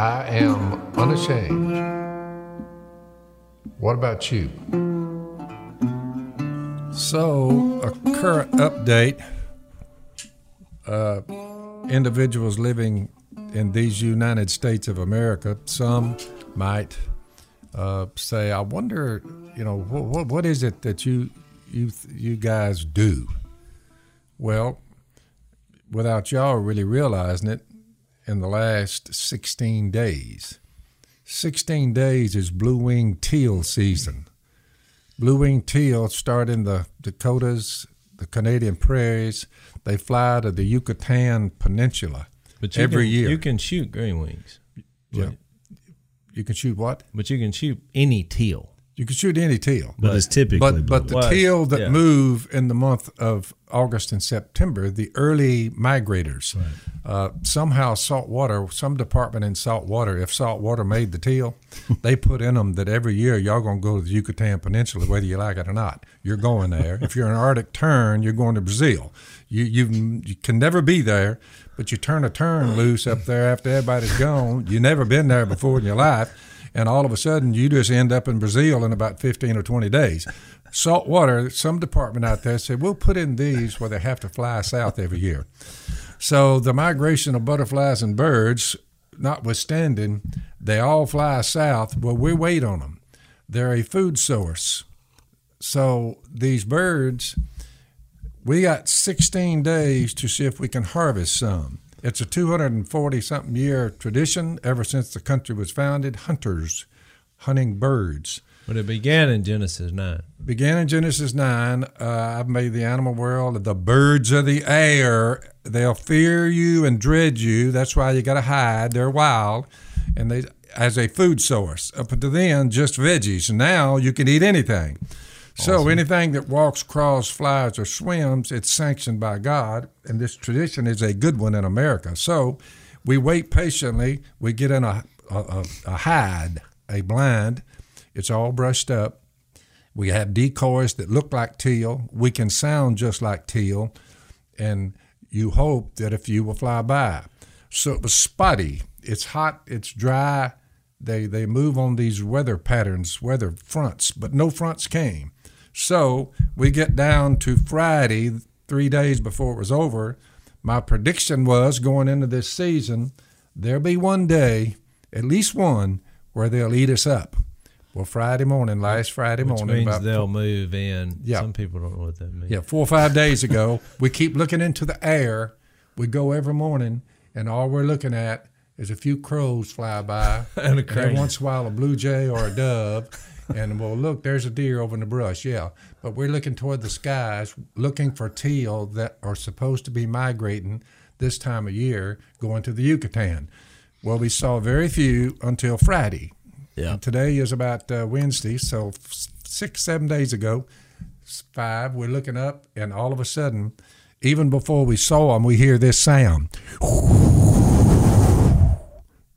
I am unashamed. What about you? So, a current update uh, individuals living in these United States of America, some might uh, say, I wonder, you know, what, what is it that you, you, you guys do? Well, without y'all really realizing it, in the last 16 days, 16 days is blue winged teal season. Blue winged teal start in the Dakotas, the Canadian prairies. They fly to the Yucatan Peninsula But every can, year. you can shoot green wings. yeah. You can shoot what? But you can shoot any teal. You can shoot any teal. But, it's typically But but the Was, teal that yeah. move in the month of August and September, the early migrators, uh, somehow salt water, some department in salt water, if salt water made the teal, they put in them that every year y'all gonna go to the Yucatan Peninsula, whether you like it or not. You're going there. if you're an Arctic tern, you're going to Brazil. You you you can never be there, but you turn a turn loose up there after everybody's gone. You've never been there before in your life and all of a sudden you just end up in Brazil in about 15 or 20 days. Salt water, some department out there said, we'll put in these where they have to fly south every year. So the migration of butterflies and birds, notwithstanding, they all fly south. Well, we wait on them. They're a food source. So these birds, we got 16 days to see if we can harvest some. It's a 240 something year tradition ever since the country was founded. Hunters hunting birds. But it began in Genesis 9. Began in Genesis 9. Uh, I've made the animal world. The birds of the air, they'll fear you and dread you. That's why you got to hide. They're wild. And they, as a food source. Up to then, just veggies. Now you can eat anything. So anything that walks, crawls, flies, or swims, it's sanctioned by God, and this tradition is a good one in America. So we wait patiently. We get in a a, a, a hide, a blind. It's all brushed up. We have decoys that look like teal. We can sound just like teal, and you hope that a few will fly by. So it was spotty. It's hot. It's dry. They they move on these weather patterns, weather fronts, but no fronts came. So we get down to Friday, three days before it was over. My prediction was going into this season, there'll be one day, at least one, where they'll eat us up. Well, Friday morning, last Friday Which morning, means they'll move in. Yeah. Some people don't know what that means. yeah, four or five days ago, we keep looking into the air. We go every morning, and all we're looking at is a few crows fly by, And a every once in a while a blue jay or a dove, and well, look, there's a deer over in the brush. Yeah, but we're looking toward the skies, looking for teal that are supposed to be migrating this time of year, going to the Yucatan. Well, we saw very few until Friday. Yeah. And today is about uh, Wednesday, so f- six, seven days ago, five, we're looking up, and all of a sudden, even before we saw them, we hear this sound.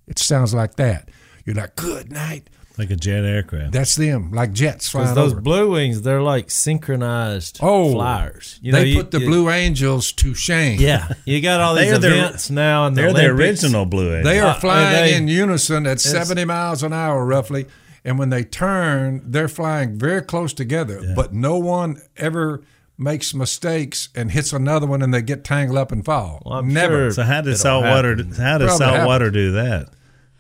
It sounds like that. You're like, good night. Like a jet aircraft. That's them, like jets Because flying those over. blue wings, they're like synchronized Oh, flyers. You they you- put the you- Blue Angels to shame. Yeah, you got all these They're the- events now, and They're the Olympics. original Blue Angels. They are Uh, flying they- in unison at 70 miles an hour, roughly. And when they turn, they're flying very close together. But no one ever makes mistakes and hits another one and they get tangled up and fall. Well, I'm Never. sure- So how did It'll salt water? How does Probably salt water do that?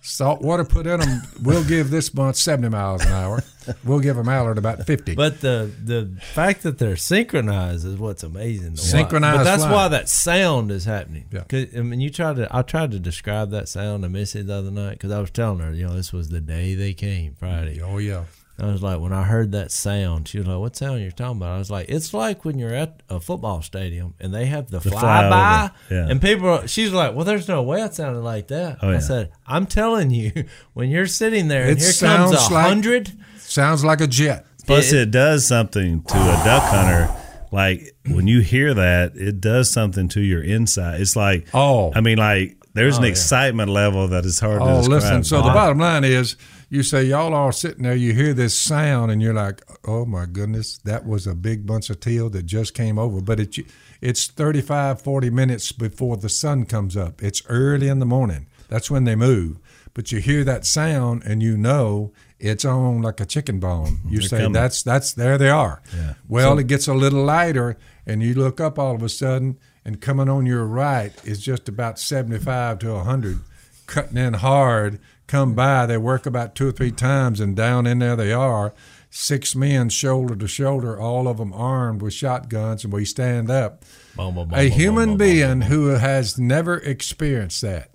Salt water put in them, we'll give this bunch 70 miles an hour. We'll give a mallard about 50. But the the fact that they're synchronized is what's amazing. Synchronized But that's why that sound is happening. Yeah. I mean, you tried to. I tried to describe that sound to Missy the other night because I was telling her, you know, this was the day they came, Friday. oh, yeah. I was like, when I heard that sound, she was like, "What sound you're talking about?" I was like, "It's like when you're at a football stadium and they have the, The flyby, flyover, yeah. and people." Are, she's like, "Well, there's no way it sounded like that." Oh, I said, "I'm telling you, when you're sitting there and It here comes sounds a like- hundred, Sounds like a jet. Plus, It- it, does something to a duck hunter. Like when you hear that, it does something to your inside. It's like, Oh. I mean, like there's an Oh, yeah. excitement level that is hard to Oh, describe. listen. So the bottom line is, you say y'all are sitting there, you hear this sound, and you're like, "Oh my goodness, that was a big bunch of teal that just came over." But it, it's 35, 40 minutes before the sun comes up. It's early in the morning. That's when they move. but you hear that sound and you know it's on like a chicken bone. You They're say coming. that's that's there they are. Yeah. Well, it gets a little lighter, and you look up all of a sudden, and coming on your right is just about seventy-five to hundred, cutting in hard. Come by, they work about two or three times, and down in there they are, six men shoulder to shoulder, all of them armed with shotguns, and we stand up. Boom, boom, boom, A human being who has never experienced that,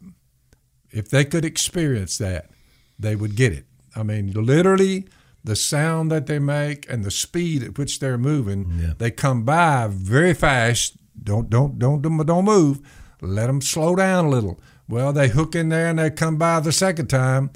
if they could experience that, they would get it. I mean, literally, the sound that they make and the speed at which they're moving, Yeah. they come by very fast. Don't don't don't don't move. Let them slow down a little. Well, they hook in there and they come by the second time,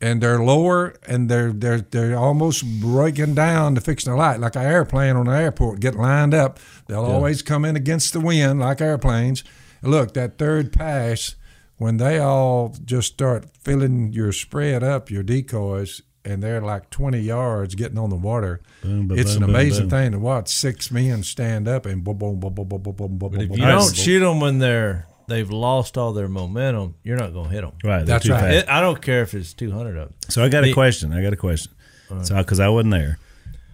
and they're lower and they're they're they're almost breaking down to fix the light like an airplane on an airport. Get lined up. They'll always come in against the wind like airplanes. Look, that third pass when they all just start filling your spread up, your decoys, and they're like 20 yards getting on the water. Boom, ba- it's boom, an amazing boom. thing to watch. Six men stand up and boom, boom, boom, boom, boom, boom, boom, boom, If you don't shoot them when they're they've lost all their momentum, you're not gonna hit them. Right. That's too right. fast. It, I don't care if it's 200 of them. So I got a The- question. I got a question. So because I wasn't there,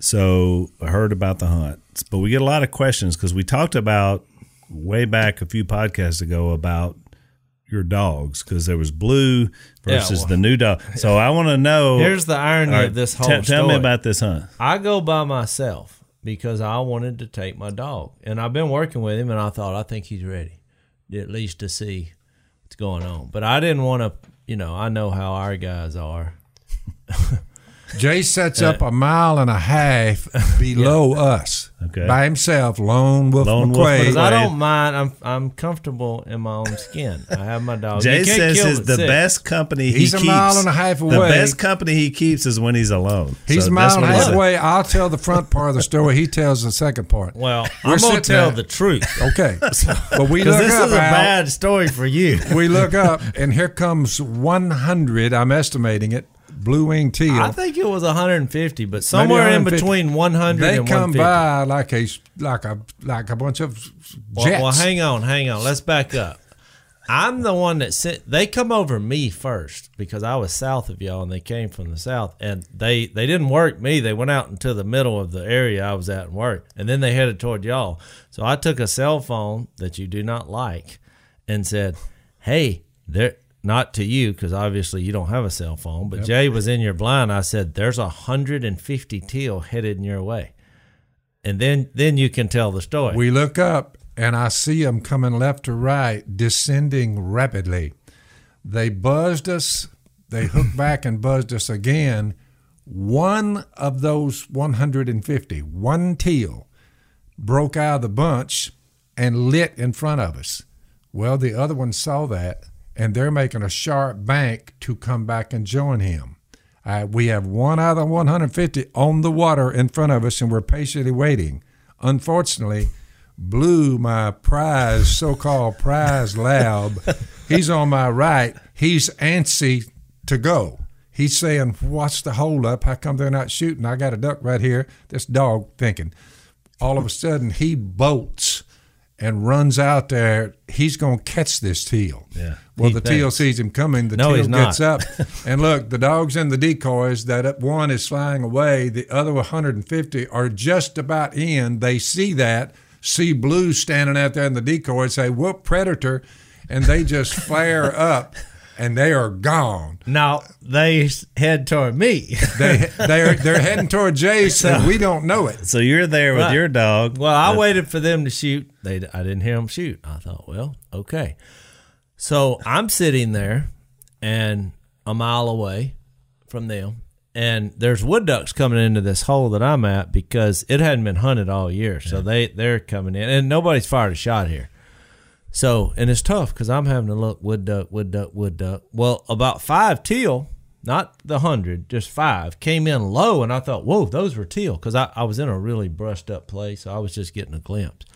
so I heard about the hunt. But we get a lot of questions because we talked about way back a few podcasts ago about your dogs because there was blue versus well- the new dog. So I want to know. Here's the irony All right, of this whole tell, tell me about this hunt. I go by myself because I wanted to take my dog, and I've been working with him, and I thought I think he's ready, at least to see what's going on. But I didn't want to, you know, I know how our guys are. Jay sets up a mile and a half below us Okay. by himself, lone wolf Lone wolf McQuade. Because I don't mind. I'm I'm comfortable in my own skin. I have my dog. Jay You says is the sick. best company he He's a keeps. mile and a half away. The best company he keeps is when he's alone. He's So a mile and a half away. I'll tell the front part of the story. He tells the second part. Well, We're I'm gonna tell there. the truth Okay. But we because look this up, is a Al. bad story for you. we look up, and here comes 100. I'm estimating it. Blue wing teal. I think it was 150, but somewhere in between 100 they and come 150. by like a like a like a bunch of Well, well, hang on, hang on. Let's back up. I'm the one that sent. They come over me first because I was south of y'all, and they came from the south, and they they didn't work me. They went out into the middle of the area I was at and worked, and then they headed toward y'all. So I took a cell phone that you do not like, and said, "Hey, there." Not to you because obviously you don't have a cell phone, but Jay was in your blind. I said, "There's a hundred and fifty teal headed in your way," and then then you can tell the story. We look up and I see them coming left to right, descending rapidly. They buzzed us. They hooked back and buzzed us again. One of those 150, one teal, broke out of the bunch and lit in front of us. Well, the other one saw that, and they're making a sharp bank to come back and join him. Uh, we have one out of 150 on the water in front of us, and we're patiently waiting. Unfortunately, Blue, my prize, so-called prize lab, he's on my right. He's antsy to go. He's saying, "What's the holdup? How come they're not shooting? I got a duck right here." This dog thinking. All of a sudden, he bolts and runs out there. He's going to catch this teal. Yeah. Well, He the teal sees him coming. The No, teal he's not. gets up, and look, the dogs and the decoys. That one is flying away. The other 150 are just about in. They see that, see blue standing out there in the decoy, say, "Whoop, predator!" and they just flare up, and they are gone. Now they head toward me. They they're they're heading toward Jase, and we don't know it. So you're there with Right. your dog. well, I uh, waited for them to shoot. They, I didn't hear them shoot. I thought, well, okay. So I'm sitting there, and a mile away from them, and there's wood ducks coming into this hole that I'm at because it hadn't been hunted all year. So they they're coming in, and nobody's fired a shot here. So and it's tough because I'm having to look wood duck, wood duck, wood duck. Well, about five teal, not the hundred, just five, came in low, and I thought, whoa, those were teal because I, I was in a really brushed up place. So I was just getting a glimpse.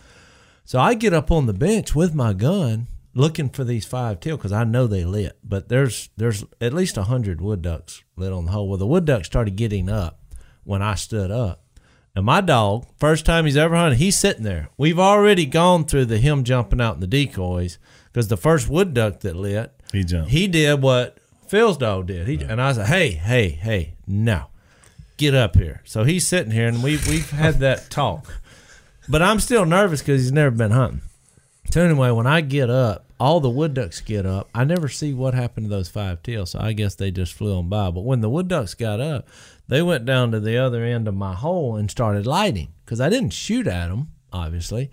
So I get up on the bench with my gun looking for these five teal because I know they lit. But there's there's at least a hundred wood ducks lit on the hole. Well, the wood ducks started getting up when I stood up. And my dog, first time he's ever hunted, he's sitting there. We've already gone through the him jumping out in the decoys because the first wood duck that lit, He jumped. he did what Phil's dog did. He and I said, "Hey, hey, hey, no, get up here." So he's sitting here, and we we've had that talk, but I'm still nervous because he's never been hunting. So anyway, when I get up, all the wood ducks get up. I never see what happened to those five teals, so I guess they just flew on by. But when the wood ducks got up, they went down to the other end of my hole and started lighting because I didn't shoot at them, obviously.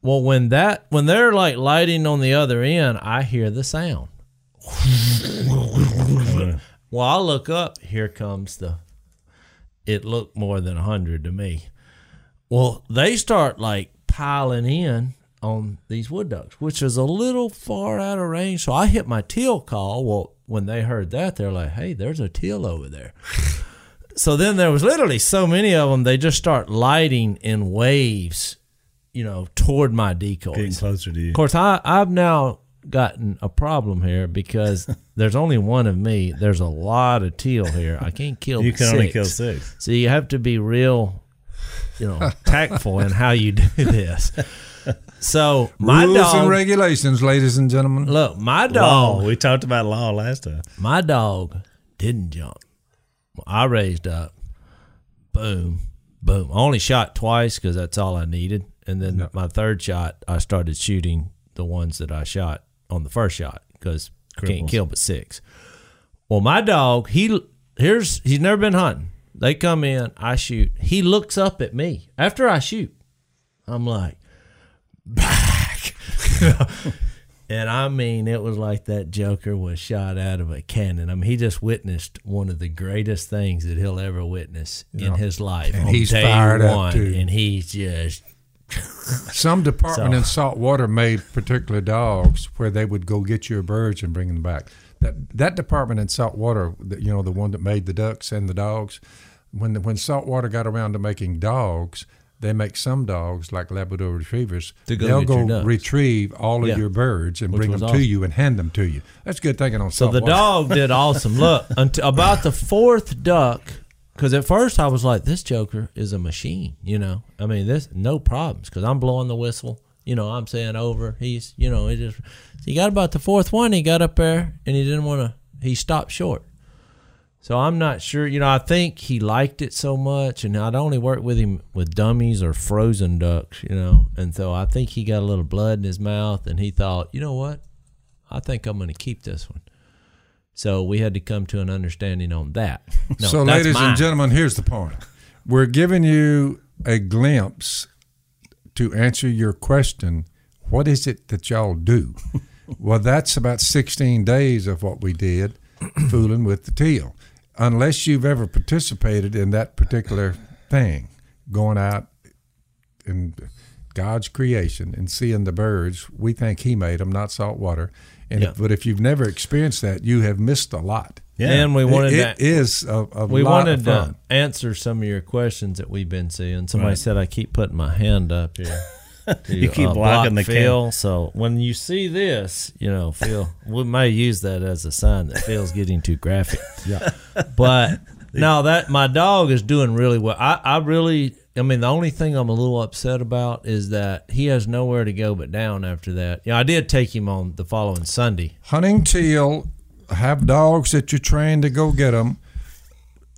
Well, when that when they're like lighting on the other end, I hear the sound. well, I look up. Here comes the. It looked more than a hundred to me. Well, they start like piling in on these wood ducks, which is a little far out of range. So I hit my teal call. Well, when they heard that, they're like, "Hey, there's a teal over there." So then there was literally so many of them. They just start lighting in waves, you know, toward my decoys. Getting closer to you. Of course, I, I've now gotten a problem here because there's only one of me. There's a lot of teal here. I can't kill. You can six. only kill six. So you have to be real, you know, tactful in how you do this. So my Rules and dog, regulations, ladies and gentlemen. look, my Law. dog, We talked about law last time. my dog didn't jump. I raised up, boom, boom. I only shot twice because that's all I needed, and then my third shot, I started shooting the ones that I shot on the first shot because I can't kill but six. Well, my dog, he here's he's never been hunting. They come in, I shoot. He looks up at me after I shoot. I'm like, back. And I mean, it was like that Joker was shot out of a cannon. I mean, he just witnessed one of the greatest things that he'll ever witness in his life. And on he's day fired up, too. And he's just Some department So- in salt water made particular dogs where they would go get your birds and bring them back. That that department in salt water, you know, the one that made the ducks and the dogs, when the, when salt water got around to making dogs, they make some dogs like Labrador retrievers. To go they'll go retrieve all of Yeah. your birds and Which bring them awesome. to you and hand them to you. That's a good thinking on So the water. dog did awesome. Look, until about the fourth duck, because at first I was like, "This Joker is a machine," you know. I mean, this no problems because I'm blowing the whistle. You know, I'm saying over. He's, you know, he just. He got about the fourth one. He got up there and he didn't want to. He stopped short. So I'm not sure. You know, I think he liked it so much, and I'd only worked with him with dummies or frozen ducks. You know, and so I think he got a little blood in his mouth, and he thought, you know what, I think I'm going to keep this one. So we had to come to an understanding on that. No, so, ladies mine. and gentlemen, here's the point. We're giving you a glimpse to answer your question what is it that y'all do? well, that's about 16 days of what we did fooling with the teal. Unless you've ever participated in that particular thing, going out in God's creation and seeing the birds, we think He made them, not salt water. And Yeah. if, but if you've never experienced that, you have missed a lot. Yeah. And we wanted It- to, it is a, a we lot wanted of to answer some of your questions that we've been seeing. Somebody Right. said I keep putting my hand up here. You keep uh, blocking block the Phil. So when you see this, you know, Phil, we may use that as a sign that Phil's getting too graphic. Yeah. But no, that my dog is doing really well. I, I really, I mean, the only thing I'm a little upset about is that he has nowhere to go but down after that. You know, I did take him on the following Sunday. Hunting teal, have dogs that you train to go get them.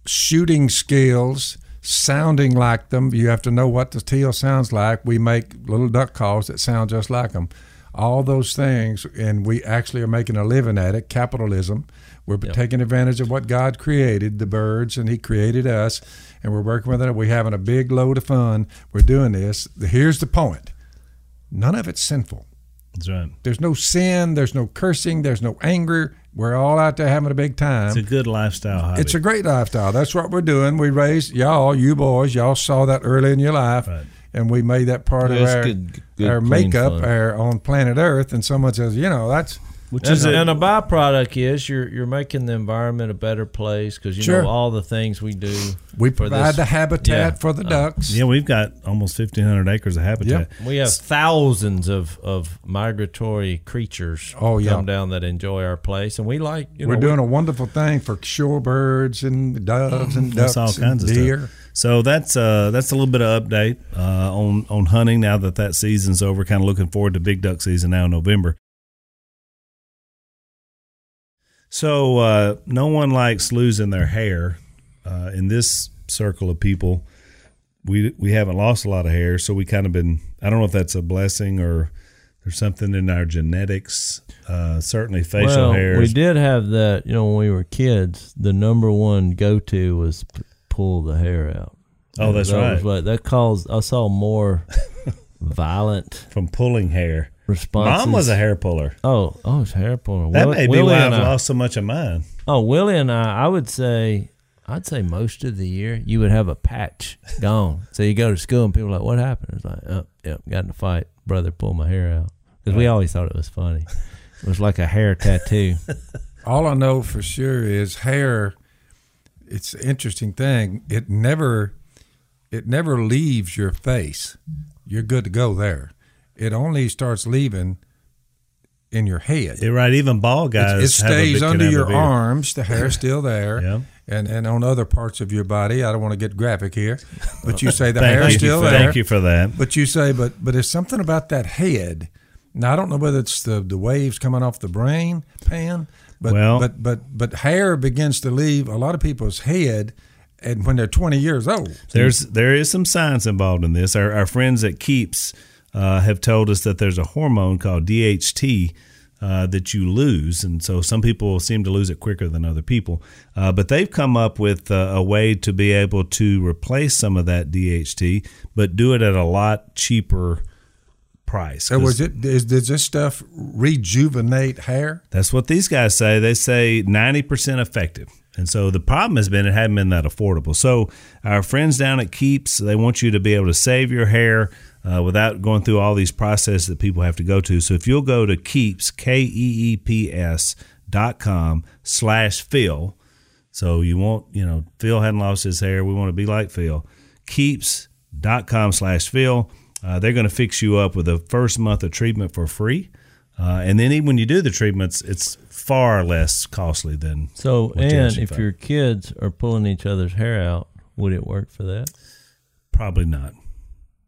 Shooting skills, sounding like them. You have to know what the teal sounds like. We make little duck calls that sound just like them. All those things, and we actually are making a living at it. Capitalism. We're Yep. taking advantage of what God created, the birds, and He created us, and we're working with it. We're having a big load of fun. We're doing this. Here's the point: none of it's sinful. That's right. There's no sin. There's no cursing. There's no anger. We're all out there having a big time. It's a good lifestyle hobby. It's a great lifestyle. That's what we're doing. We raised y'all, you boys. Y'all saw that early in your life, Right. and we made that part Yeah, of our good- good, our makeup our on planet Earth. And someone says, you know, that's Which And, is a, and a byproduct is you're you're making the environment a better place because you Sure. know all the things we do. we provide this- the habitat yeah. for the Uh, ducks. yeah. We've got almost fifteen hundred acres of habitat. We have thousands of, of migratory creatures Oh, yeah. come down that enjoy our place, and we like you we're know, doing a wonderful thing for shorebirds and doves and ducks all kinds and of deer. stuff. So that's uh that's a little bit of update uh, on on hunting now that that season's over. Kind of looking forward to big duck season now in November. So uh, no one likes losing their hair. Uh, in this circle of people, we we haven't lost a lot of hair, so we kind of been. I don't know if that's a blessing or there's something in our genetics. Uh, certainly, facial well, hairs. we did have that. You know, when we were kids, the number one go to was p- pull the hair out. Oh, that's that right. Was like, that caused. I saw more violent from pulling hair. Responses. Mom was a hair puller. Oh, oh, it's hair pulling. That Will- may be Willie why I've I- lost so much of mine. Oh, Willie and I, I would say, I'd say most of the year you would have a patch gone. so you go to school and people are like, "What happened?" It's like, "Oh, yep, got in a fight. Brother pulled my hair out." Because we always thought it was funny. It was like a hair tattoo. All I know for sure is hair. It's an interesting thing. It never, it never leaves your face. You're good to go there. It only starts leaving in your head. Yeah, right. Even bald guys. it a stays bit- under your arms. The hair's still there. Yeah. And and on other parts of your body. I don't want to get graphic here, but you say the hair's still for, there. Thank you for that. But you say, but but there's something about that head. Now I don't know whether it's the, the waves coming off the brain pan, but Well- but but but hair begins to leave a lot of people's head, and when they're 20 years old. There's there is some science involved in this. Our, our friends at Keeps uh, have told us that there's a hormone called DHT uh, that you lose, and so some people seem to lose it quicker than other people. Uh, but they've come up with uh, a way to be able to replace some of that DHT, but do it at a lot cheaper price. So was it is, does this stuff rejuvenate hair? That's what these guys say. They say 90% effective. And so the problem has been it hadn't been that affordable. So our friends down at Keeps, they want you to be able to save your hair uh, without going through all these processes that people have to go to. So if you'll go to Keeps, K E E P S dot com slash Phil. So you want, you know, Phil hadn't lost his hair. We want to be like Phil. Keeps dot com slash Phil. Uh, they're going to fix you up with a first month of treatment for free. Uh, and then even when you do the treatments, it's far less costly than. So, and if your kids are pulling each other's hair out, would it work for that? Probably not.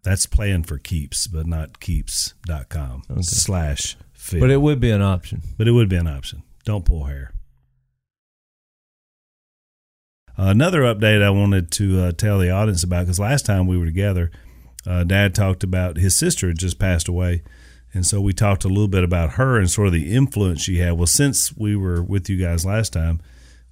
That's playing for keeps, but not keeps.com slash Phil. But it would be an option. but it would be an option. Don't pull hair. Another update I wanted to uh, tell the audience about because last time we were together, uh, Dad talked about his sister had just passed away. And so we talked a little bit about her and sort of the influence she had. Well, since we were with you guys last time,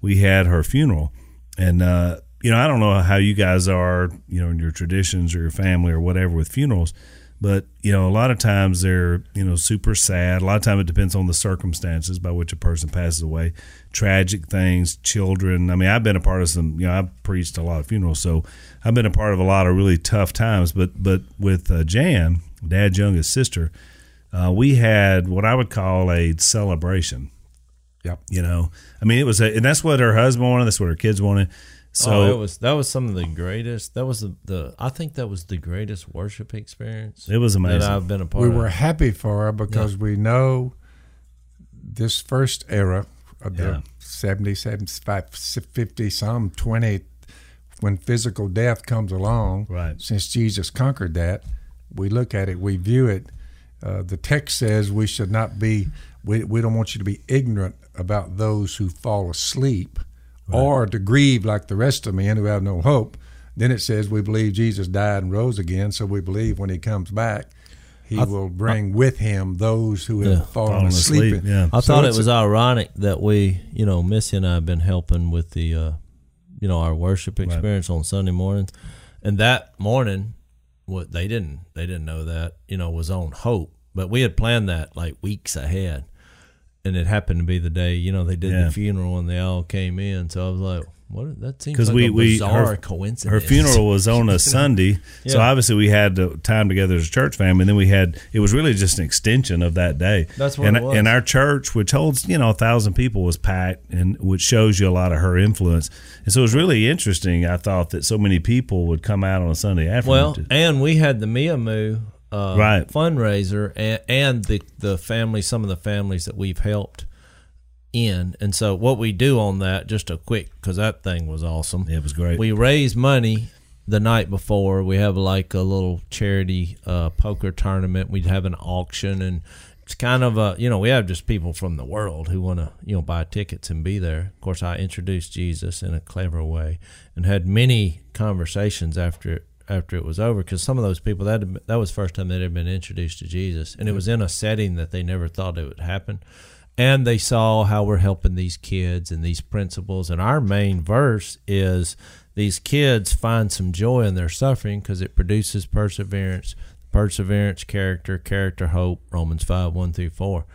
we had her funeral. And, uh, you know, I don't know how you guys are, you know, in your traditions or your family or whatever with funerals, but, you know, a lot of times they're, you know, super sad. A lot of time it depends on the circumstances by which a person passes away. Tragic things, children. I mean, I've been a part of some, you know, I've preached a lot of funerals, so I've been a part of a lot of really tough times. But, but with uh, Jan, Dad's youngest sister, uh, we had what I would call a celebration. Yep. You know, I mean, it was, a, and that's what her husband wanted. That's what her kids wanted. So oh, it was that was some of the greatest. That was the, the I think that was the greatest worship experience It was amazing. that I've been a part We of. were happy for her because we know this first era of Yeah. the 70, 75, 50, some 20, when physical death comes along, Right. since Jesus conquered that, we look at it, we view it. Uh, the text says we should not be, we, we don't want you to be ignorant about those who fall asleep or to grieve like the rest of men who have no hope. Then it says we believe Jesus died and rose again, so we believe when he comes back, he will bring with him those who have Yeah. fallen, Fallen asleep. asleep, yeah. I So thought it it's was ironic that we, you know, Missy and I have been helping with the, uh, you know, our worship experience on Sunday mornings, and that morning, what they didn't, they didn't know that, you know, was on Hope, but we had planned that like weeks ahead, and it happened to be the day, you know, they did Yeah. the funeral and they all came in, so I was like, what? That seems like we- a we- bizarre her- coincidence. her funeral was on a Sunday, so obviously we had the time together as a church family. And then we had it was really just an extension of that day. That's what and, it was. And our church, which holds you know a thousand people, was packed, and which shows you a lot of her influence. And so it was really interesting. I thought that so many people would come out on a Sunday afternoon. Well, and we had the Mia Moo uh, Right. fundraiser, and, and the the family, some of the families that we've helped in, and so what we do on that, just a quick, because that thing was awesome. it was great. We raise money the night before. We have like a little charity uh, poker tournament. We'd have an auction, and it's kind of a you know we have just people from the world who want to you know buy tickets and be there. Of course, I introduced Jesus in a clever way and had many conversations after after it was over because some of those people that that was the first time they had been introduced to Jesus and it was in a setting that they never thought it would happen. And they saw how we're helping these kids and these principles. And our main verse is these kids find some joy in their suffering because it produces perseverance, perseverance, character, character, hope. Romans five one through four.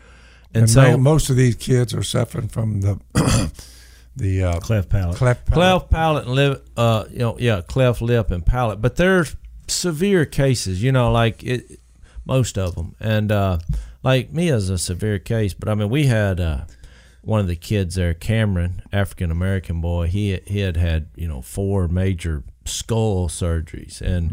And, And, so most of these kids are suffering from the the uh, Cleft palate. cleft palate. cleft palate and lip, uh, you know, yeah, cleft lip and palate. But there's severe cases, you know, like it, most of them, and uh, like me as a severe case. But I mean, we had uh, one of the kids there, Cameron, African American boy. He he had had you know four major skull surgeries, and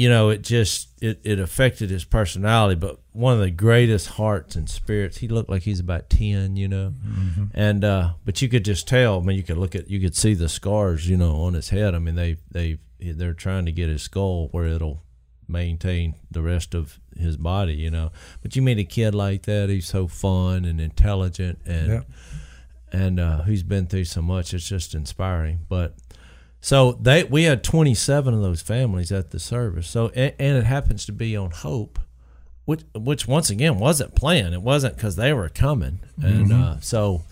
you know, it just it, it affected his personality. But one of the greatest hearts and spirits. He looked like he's about ten, you know, and uh, but you could just tell. I mean, you could look at you could see the scars, you know, on his head. I mean, they they they're trying to get his skull where it'll maintain the rest of his body, you know. But you meet a kid like that, he's so fun and intelligent and Yeah. and uh, who's been through so much. It's just inspiring. But so they we had 27 of those families at the service. So and, and it happens to be on Hope, which which once again wasn't planned. It wasn't because they were coming, and uh, so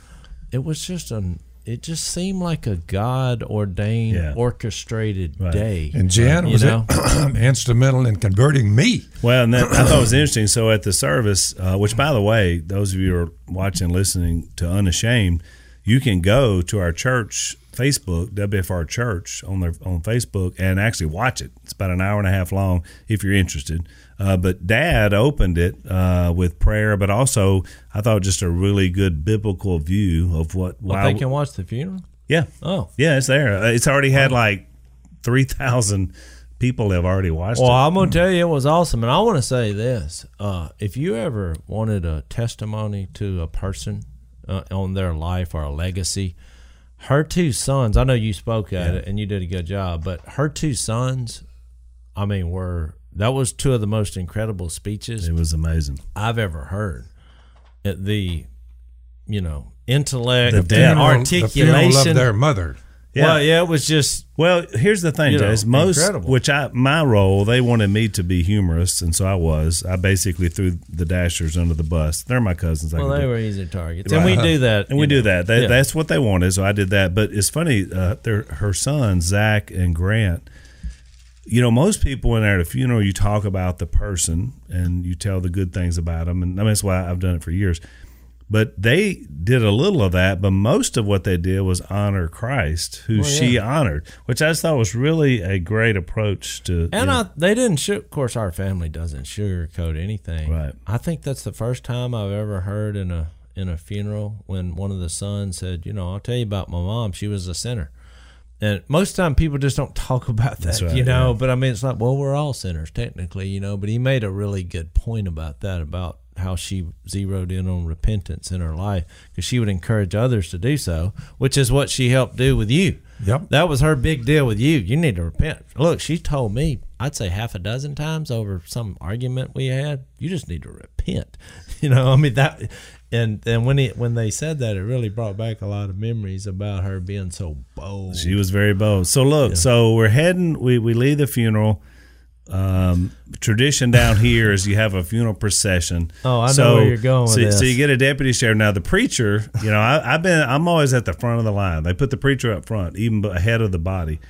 it was just an. It just seemed like a God ordained, Yeah. orchestrated Right. day. And Jan You was know? instrumental in converting me. Well, and that, I thought it was interesting. So at the service, uh, which by the way, those of you who are watching, listening to Unashamed, you can go to our church Facebook, WFR Church, on their on Facebook, and actually watch it. It's about an hour and a half long if you're interested. Uh, but Dad opened it uh, with prayer, but also I thought just a really good biblical view of what. Well, why- they can watch the funeral. yeah, Oh, yeah, it's there. Uh, It's already had like three thousand people have already watched Well, it. I'm gonna tell you, it was awesome, and I want to say this: uh, if you ever wanted a testimony to a person uh, on their life or a legacy, her two sons. I know you spoke at it and you did a good job, but her two sons, I mean, were that was two of the most incredible speeches It was amazing. I've ever heard. At the, you know, intellect, The and depth. The articulation. of their mother. Well, yeah, it was just Well, here's the thing, You know, Jase. Most, incredible. which I my role, they wanted me to be humorous, and so I was. I basically threw the Dashers under the bus. They're my cousins. I well, they do- were easy targets, and we do that, and we do that. That Yeah. That's what they wanted, so I did that. But it's funny. Uh, their her sons, Zach and Grant. You know, most people when they're at a funeral, you talk about the person and you tell the good things about them, and I mean, that's why I've done it for years. But they did a little of that, but most of what they did was honor Christ, who she honored, which I just thought was really a great approach to. And I, they didn't. Su- of course, our family doesn't sugarcoat anything. Right. I think that's the first time I've ever heard in a in a funeral when one of the sons said, "You know, I'll tell you about my mom. She was a sinner." And most of the time, people just don't talk about that, right, you know. yeah. But I mean, it's like, well, we're all sinners technically, you know. But he made a really good point about that, about how she zeroed in on repentance in her life because she would encourage others to do so, which is what she helped do with you. Yep. That was her big deal with you. You need to repent. Look, she told me, I'd say half a dozen times over some argument we had, you just need to repent. You know, I mean that and and when it when they said that it really brought back a lot of memories about her being so bold. She was very bold. So look, so we're heading. We we leave the funeral. Um, tradition down here is you have a funeral procession. Oh, I know so, where you're going with so, this. so you get a deputy sheriff. Now the preacher, you know, I, I've been. I'm always at the front of the line. They put the preacher up front, even ahead of the body.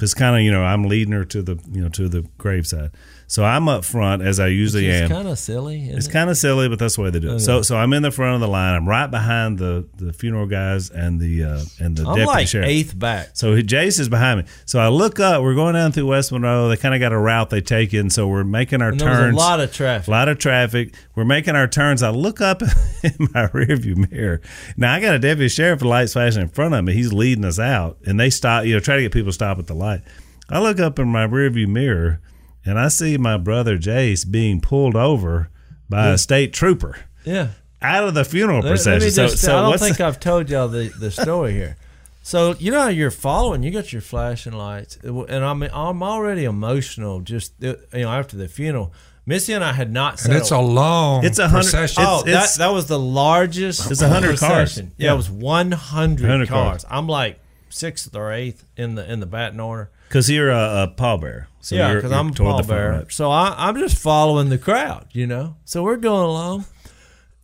It's kind of you know I'm leading her to the you know to the graveside. So I'm up front as I usually It's am. kind of silly. It's it? kind of silly, but that's the way they do it. So, so I'm in the front of the line. I'm right behind the, the funeral guys and the uh, and the I'm deputy like sheriff. eighth back. So Jase is behind me. So I look up. We're going down through West Monroe. They kind of got a route they take in. So we're making our And turns. a lot of traffic. A lot of traffic. We're making our turns. I look up in my rearview mirror. Now I got a deputy sheriff with lights flashing in front of me. He's leading us out, and they stop. You know, try to get people to stop at the light. I look up in my rearview mirror, and I see my brother Jase being pulled over by a state trooper Yeah. out of the funeral Let, let procession. me so, just, so I don't what's think the- I've told y'all the, the story here. So you know how you're following, you got your flashing lights, and I'm I'm already emotional. Just uh, you know after the funeral, Missy and I had not. Set And it's a long It's a hundred- procession. Oh, it's- that, that was the largest. It's a 100 cars. Yeah, Yeah. it was one hundred 100 cars. cars. I'm like sixth or eighth in the in the batting order. Because you're a, a pallbearer. So yeah, because I'm a toward the front, pallbearer. So I, I'm just following the crowd, you know. So we're going along,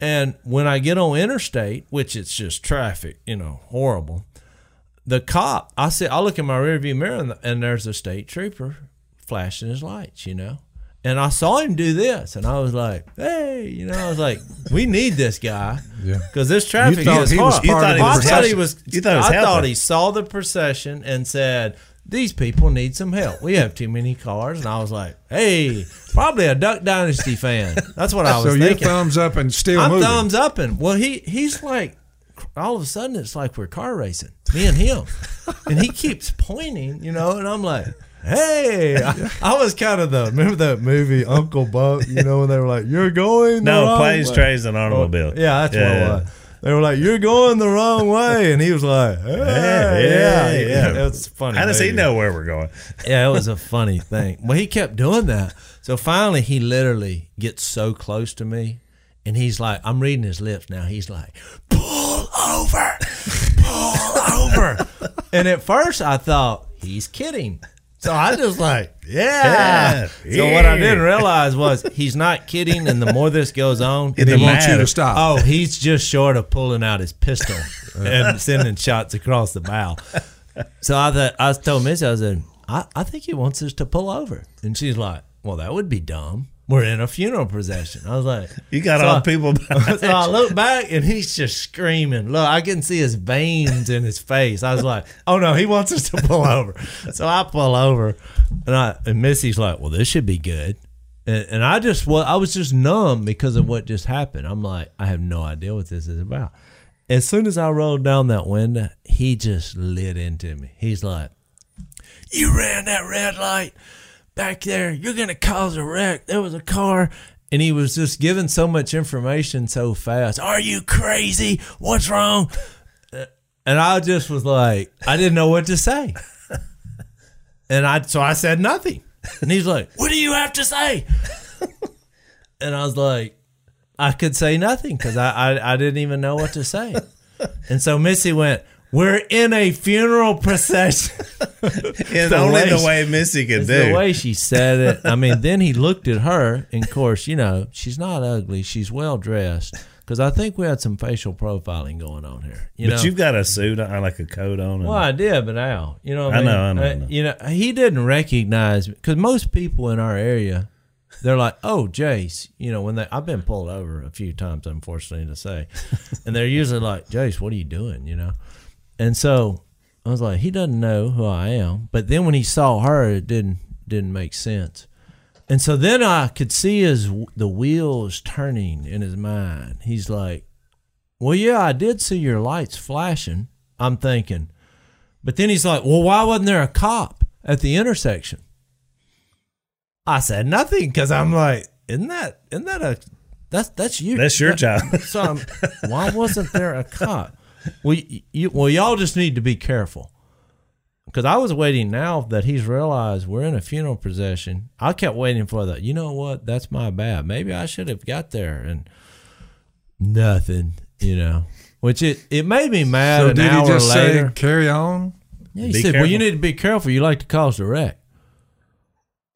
and when I get on interstate, which it's just traffic, you know, horrible. The cop, I see, I look in my rearview mirror, and, and there's a state trooper flashing his lights, you know. And I saw him do this, and I was like, "Hey," you know, I was like, "We need this guy." Yeah. Because this traffic thought is he was hard. part of thought he was. You thought he was I thought he saw the procession and said, "These people need some help. We have too many cars." And I was like, "Hey, probably a Duck Dynasty fan." That's what I was so your thinking. thumbs up and still I'm moving. thumbs upping. Well, he he's like, all of a sudden it's like we're car racing, me and him, and he keeps pointing, you know, and I'm like. Hey, I, I was kind of the remember that movie Uncle Buck, you know, when they were like, "You're going No, wrong planes, way." trains, and automobile. Yeah, that's what Yeah. They were like, "You're going the wrong way," and he was like, "Hey, yeah, yeah, yeah." It was funny. How does he know where we're going? Yeah, it was a funny thing. Well, he kept doing that. So finally, he literally gets so close to me, and he's like, I'm reading his lips now. He's like, pull over, pull over. And at first, I thought he's kidding. So I just like, yeah. Yeah, So what I didn't realize was he's not kidding, and the more this goes on, He the wants you to stop. Oh, he's just short of pulling out his pistol uh-huh. and sending shots across the bow. So I thought I told Missy, I said, I, I think he wants us to pull over. And she's like, Well, that would be dumb. We're in a funeral procession. I was like, You got So all I- people. so I look back and he's just screaming. Look, I can see his veins in his face. I was like, "Oh no, he wants us to pull over." So I pull over, and I and Missy's like, "Well, this should be good." And, and I just well, I was just numb because of what just happened. I'm like, I have no idea what this is about. As soon as I rolled down that window, he just lit into me. He's like, "You ran that red light." Back there. You're going to cause a wreck. There was a car. And he was just giving so much information so fast. Are you crazy? What's wrong? Uh, And I just was like, I didn't know what to say. And I, so I said nothing. And he's like, What do you have to say? And I was like, I could say nothing because I, I, I didn't even know what to say. And so Missy went, We're in a funeral procession. It's the only way the she- way Missy can do. the way she said it. I mean, then he looked at her, and of course, you know, she's not ugly. She's well dressed. Because I think we had some facial profiling going on here. You but know? you've got a suit on, like a coat on. and- well, I did, but now, you know, what I, I mean? know, I know, I Uh, know. You know, he didn't recognize because most people in our area, they're like, "Oh, Jase," you know, when they I've been pulled over a few times, unfortunately to say, and they're usually like, "Jase, what are you doing?" You know, and so I was like, he doesn't know who I am. But then when he saw her, it didn't didn't make sense. And so then I could see his the wheels turning in his mind. He's like, "Well, yeah, I did see your lights flashing." I'm thinking, but then he's like, "Well, why wasn't there a cop at the intersection?" I said nothing because I'm like, "Isn't that isn't that a that's that's you? That's your that- job. so I'm, why wasn't there a cop? Well, you, you, well, y'all just need to be careful. Because I was waiting now that he's realized we're in a funeral procession. I kept waiting for the, you know what? That's my bad. Maybe I should have got there and nothing, you know. Which it, it made me mad So an did he hour just later. say carry on? yeah, he Be said, well, you need to be careful. You like to cause a wreck.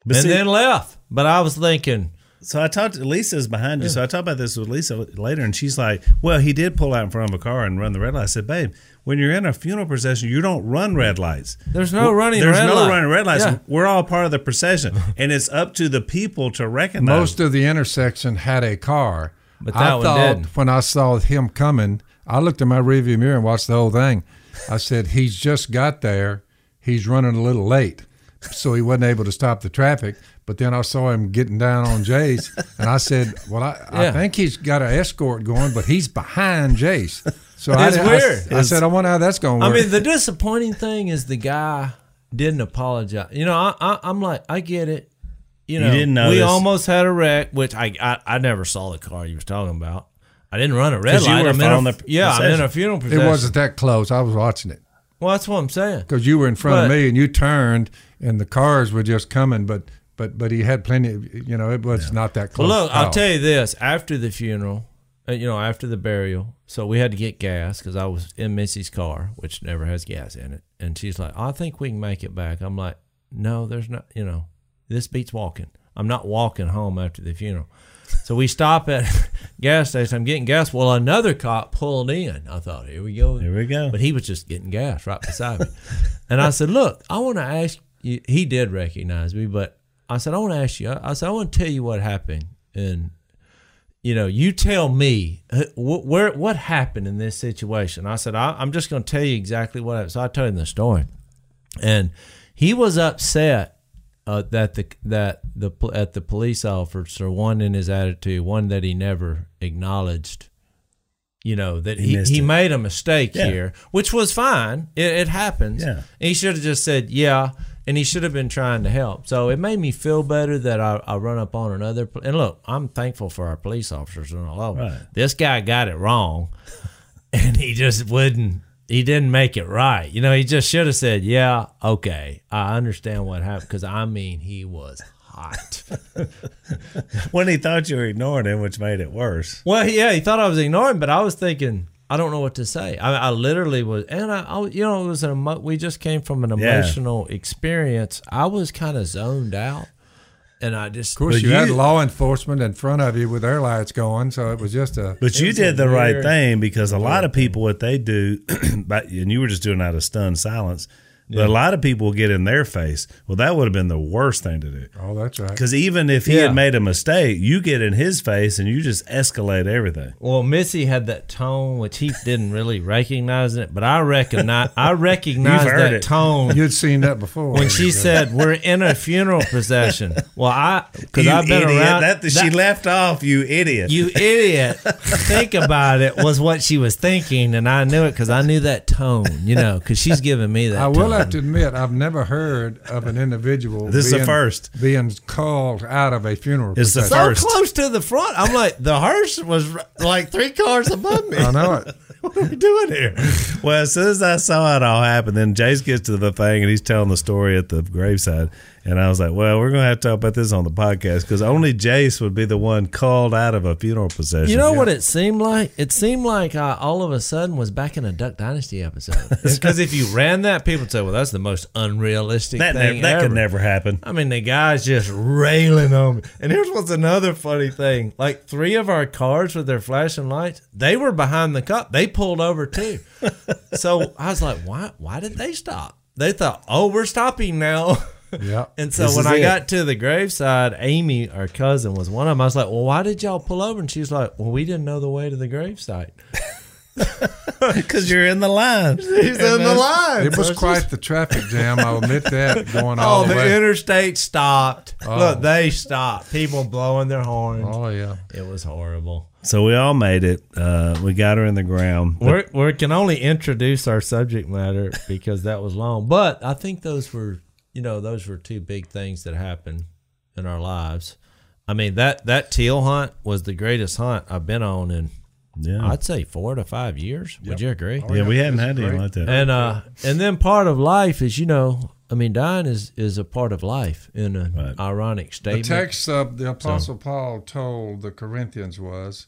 But and see- then left. But I was thinking, So I talked. To Lisa's behind you. So I talked about this with Lisa later, and she's like, "Well, he did pull out in front of a car and run the red light." I said, "Babe, when you're in a funeral procession, you don't run red lights. There's no running There's red no light. running red lights. Yeah. We're all part of the procession, and it's up to the people to recognize." Most of the intersection had a car. But I one thought didn't. when I saw him coming, I looked in my rearview mirror and watched the whole thing. I said, "He's just got there. He's running a little late, so he wasn't able to stop the traffic." But then I saw him getting down on Jase, and I said, "Well, I, Yeah. I think he's got an escort going, but he's behind Jase." So I, It's I- weird. I, said, "I wonder how that's going to I mean, the disappointing thing is the guy didn't apologize. You know, I, I, I'm like, I get it. You know, didn't we notice. almost had a wreck, which I, I I never saw the car you was talking about. I didn't run a red 'Cause you light. were I'm in a, the yeah, I'm in a funeral it wasn't that close. I was watching it. Well, that's what I'm saying. because you were in front of me and you turned and the cars were just coming but but but he had plenty. Of, you know, it was not that close. Well, look, I'll tell you this: after the funeral, uh, you know, after the burial, so we had to get gas because I was in Missy's car, which never has gas in it, and she's like, "I think we can make it back." I'm like, "No, there's not. You know, this beats walking. I'm not walking home after the funeral." So we stop at gas station. I'm getting gas. Well, another cop pulled in. I thought, here we go. Here we go. But he was just getting gas right beside me. and I said, Look, I want to ask you. He did recognize me, but I said, I want to ask you. I said, I want to tell you what happened. And, you know, you tell me uh, wh- where what happened in this situation. I said, I, I'm just going to tell you exactly what happened. So I told him the story. And he was upset uh, that the that the at the police officer one in his attitude, one that he never acknowledged. You know that he, missed he made a mistake Yeah. here, which was fine. It, it happens. Yeah. And he should have just said yeah, and he should have been trying to help. So it made me feel better that I, I run up on another. And look, I'm thankful for our police officers and all of them. Right. This guy got it wrong, and he just wouldn't. He didn't make it right. You know, he just should have said, "Yeah, okay, I understand what happened." Because I mean, he was hot. when he thought you were ignoring him, which made it worse. well, yeah, he thought I was ignoring, but I was thinking, I don't know what to say. I, I literally was, and I, I, you know, it was an emo- we just came from an Yeah. emotional experience. I was kind of zoned out, and I just, Of course, But you, had law enforcement in front of you with their lights going, so it was just a. But you did the right thing because a lot of people, what they do, but- and you were just doing out of stunned silence. But a lot of people will get in their face. Well, that would have been the worst thing to do. oh, that's right. Because even if he Yeah. had made a mistake, you get in his face and you just escalate everything. Well, Missy had that tone, which he didn't really recognize it, but I recognize I recognized that it. tone You'd seen that before. when she said we're in a funeral procession. Well, I because I've been idiot. around That, she left off, you idiot. You idiot! Think about it was what she was thinking, and I knew it because I knew that tone. You know, because she's giving me that. I will tone. Have to admit, I've never heard of an individual. This is the first. being called out of a funeral. It's the procession. so close to the front. I'm like the hearse was like three cars above me. I know it. what are we doing here? Well, as soon as I saw it all happen, then Jase gets to the thing and he's telling the story at the graveside. And I was like, well, we're going to have to talk about this on the podcast because only Jase would be the one called out of a funeral procession. You know what it seemed like? It seemed like I all of a sudden was back in a Duck Dynasty episode. Because if you ran that, people would say, "Well, that's the most unrealistic that, thing never, that ever." could never happen. I mean, the guy's just railing on me. And here's what's another funny thing: like three of our cars with their flashing lights, they were behind the cop. They pulled over too. so I was like, "Why? Why did they stop?" They thought, "Oh, we're stopping now." Yeah. And so This when is I it. got to the graveside, Amy, our cousin, was one of them. I was like, "Well, why did y'all pull over?" And she's like, "Well, we didn't know the way to the gravesite." Because you're in the line. He's in the line. It was quite the traffic jam. I'll admit that going on. Oh, all the the way. interstate stopped. Oh. Look, they stopped. People blowing their horns. oh yeah. It was horrible. So we all made it. Uh, we got her in the ground. We're, we can only introduce our subject matter because that was long. But I think those were, you know, those were two big things that happened in our lives. I mean that that teal hunt was the greatest hunt I've been on in yeah. I'd say four to five years. Would you agree? yeah, we hadn't had is anything like that. And uh, and then part of life is, you know, I mean, dying is is a part of life in an Right. ironic statement. The text of the Apostle Paul told the Corinthians was,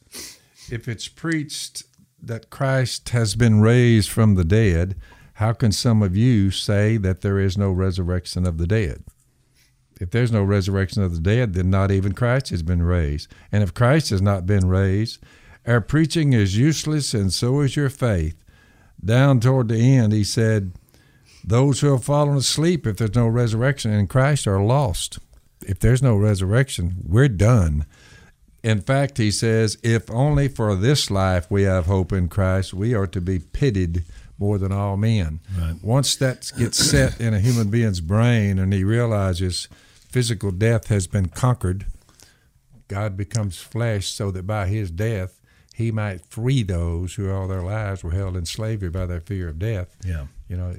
if it's preached that Christ has been raised from the dead, how can some of you say that there is no resurrection of the dead? If there's no resurrection of the dead, then not even Christ has been raised. And if Christ has not been raised, our preaching is useless, and so is your faith. Down toward the end, he said, Those who have fallen asleep, if there's no resurrection in Christ, are lost. If there's no resurrection, we're done. In fact, he says, If only for this life we have hope in Christ, we are to be pitied more than all men. Right. Once that gets set in a human being's brain and he realizes physical death has been conquered, God becomes flesh so that by his death he might free those who all their lives were held in slavery by their fear of death. yeah. You know,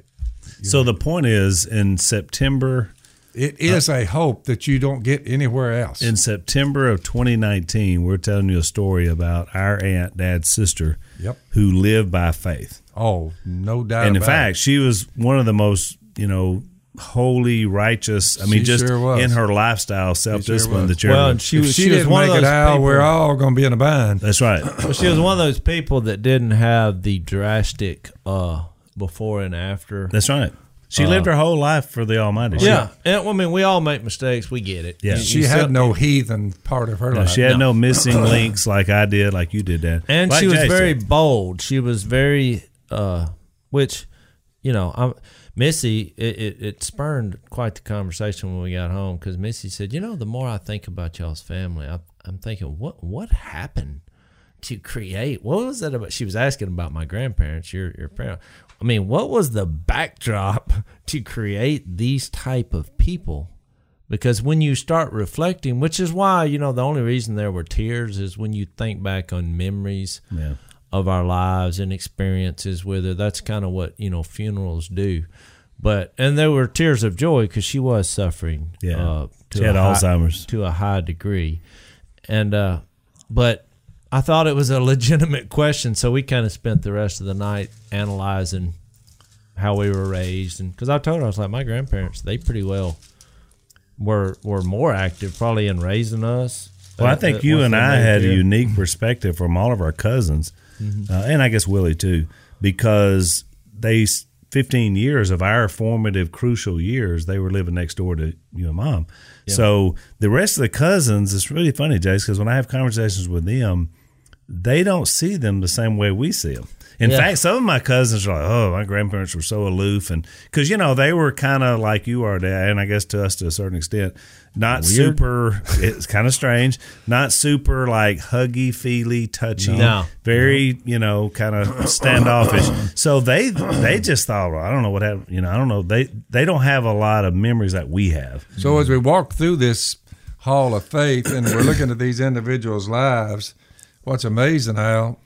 So the point is, in September, it is a hope that you don't get anywhere else. in September of 2019, we're telling you a story about our aunt, dad's sister, Yep. who lived by faith. oh, no doubt. and in about fact, she was one of the most, you know, holy, righteous. I mean, She just sure in her lifestyle, self discipline was. that you're. Well, and she if was she, she, was one of those out, people. we're all going to be in a bind. that's right. Well, she was one of those people that didn't have the drastic uh, before and after. That's right. She lived her whole life for the Almighty. She- yeah, and I mean, we all make mistakes. We get it. Yeah. You- She you had still- no heathen part of her No, life. she had No. no, missing links like I did, like you did, Dad. and Like she was Jay very said. bold. She was very, uh, which, you know, I'm, Missy. It, it, it spurned quite the conversation when we got home because Missy said, "You know, the more I think about y'all's family, I, I'm thinking, what what happened to create? What was that about?" She was asking about my grandparents, your your parents. I mean, what was the backdrop to create these type of people? Because when you start reflecting, which is why you know the only reason there were tears is when you think back on memories Yeah. of our lives and experiences with her. That's kind of what you know funerals do. But and there were tears of joy because she was suffering. Yeah. uh, to She had high- Alzheimer's. to a high degree, and uh, but I thought it was a legitimate question, so we kind of spent the rest of the night analyzing how we were raised, and because I told her I was like, my grandparents, they pretty well were were more active probably in raising us. Well, I uh, think you and I had a unique perspective from all of our cousins, Mm-hmm. uh, and I guess Willie too, because they 15 years of our formative, crucial years, they were living next door to you and mom. So the rest of the cousins, it's really funny, Jase, because when I have conversations with them, they don't see them the same way we see them. In Yeah. fact, some of my cousins are like, "Oh, my grandparents were so aloof," and because you know they were kind of like you are, Dad, and I guess to us to a certain extent, not super. It's kind of strange, not super like huggy, feely, touchy, No. very you know kind of standoffish. so they they just thought, well, I don't know what happened. You know, I don't know. They they don't have a lot of memories that we have. So as we walk through this hall of faith and we're looking at these individuals' lives, what's amazing, Al,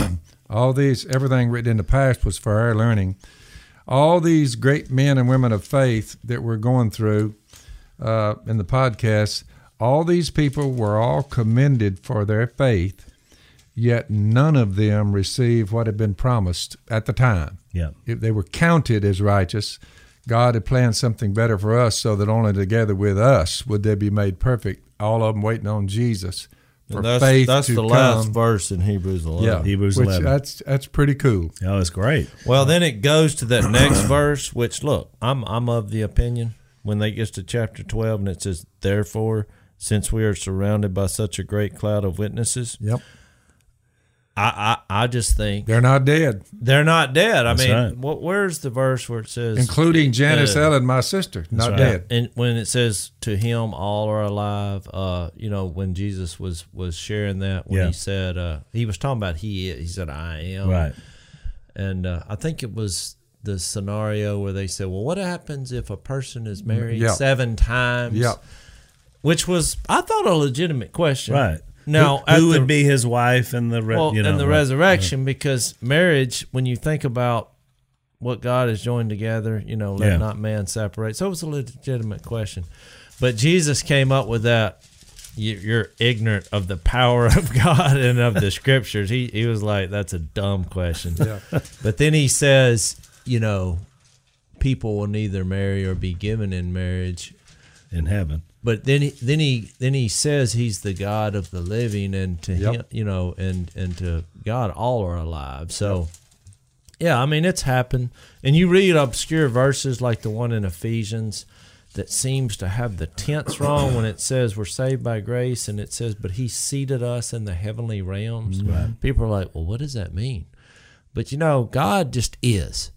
all these everything written in the past was for our learning. All these great men and women of faith that we're going through uh, in the podcast, all these people were all commended for their faith, yet none of them received what had been promised at the time Yeah, if they were counted as righteous, God had planned something better for us so that only together with us would they be made perfect. All of them waiting on Jesus And that's, faith that's to the come. last verse in Hebrews 11. Yeah, Hebrews which 11. That's that's pretty cool. oh, it's great. Well, then it goes to that next verse, which look, I'm I'm of the opinion when they gets to chapter 12 and it says, "Therefore, since we are surrounded by such a great cloud of witnesses, Yep, I I, I just think they're not dead, they're not dead. I That's mean, right. what, where's the verse where it says, including Janice Yeah. Ellen, my sister, not right. dead. and when it says to him all are alive uh you know when jesus was was sharing that when Yeah. he said uh he was talking about he he said i am Right. and uh, i think it was the scenario where they said well what happens if a person is married Yeah. seven times Yep. which was i thought a legitimate question Right. Now who, at who the- would be his wife in the re- well, you know and the right. resurrection, because marriage, when you think about what God has joined together, you know, let Yeah. not man separate. So it was a legitimate question, but Jesus came up with that. You- You're ignorant of the power of God and of the scriptures. He he was like, that's a dumb question. Yeah. But then he says, you know, people will neither marry or be given in marriage in heaven. But then he, then he then he says he's the God of the living, and to Yep. him, you know, and and to God, all are alive. So, yeah, I mean, it's happened. And you read obscure verses like the one in Ephesians that seems to have the tense wrong when it says we're saved by grace, and it says, but He seated us in the heavenly realms. Mm-hmm. People are like, well, what does that mean? But you know, God just is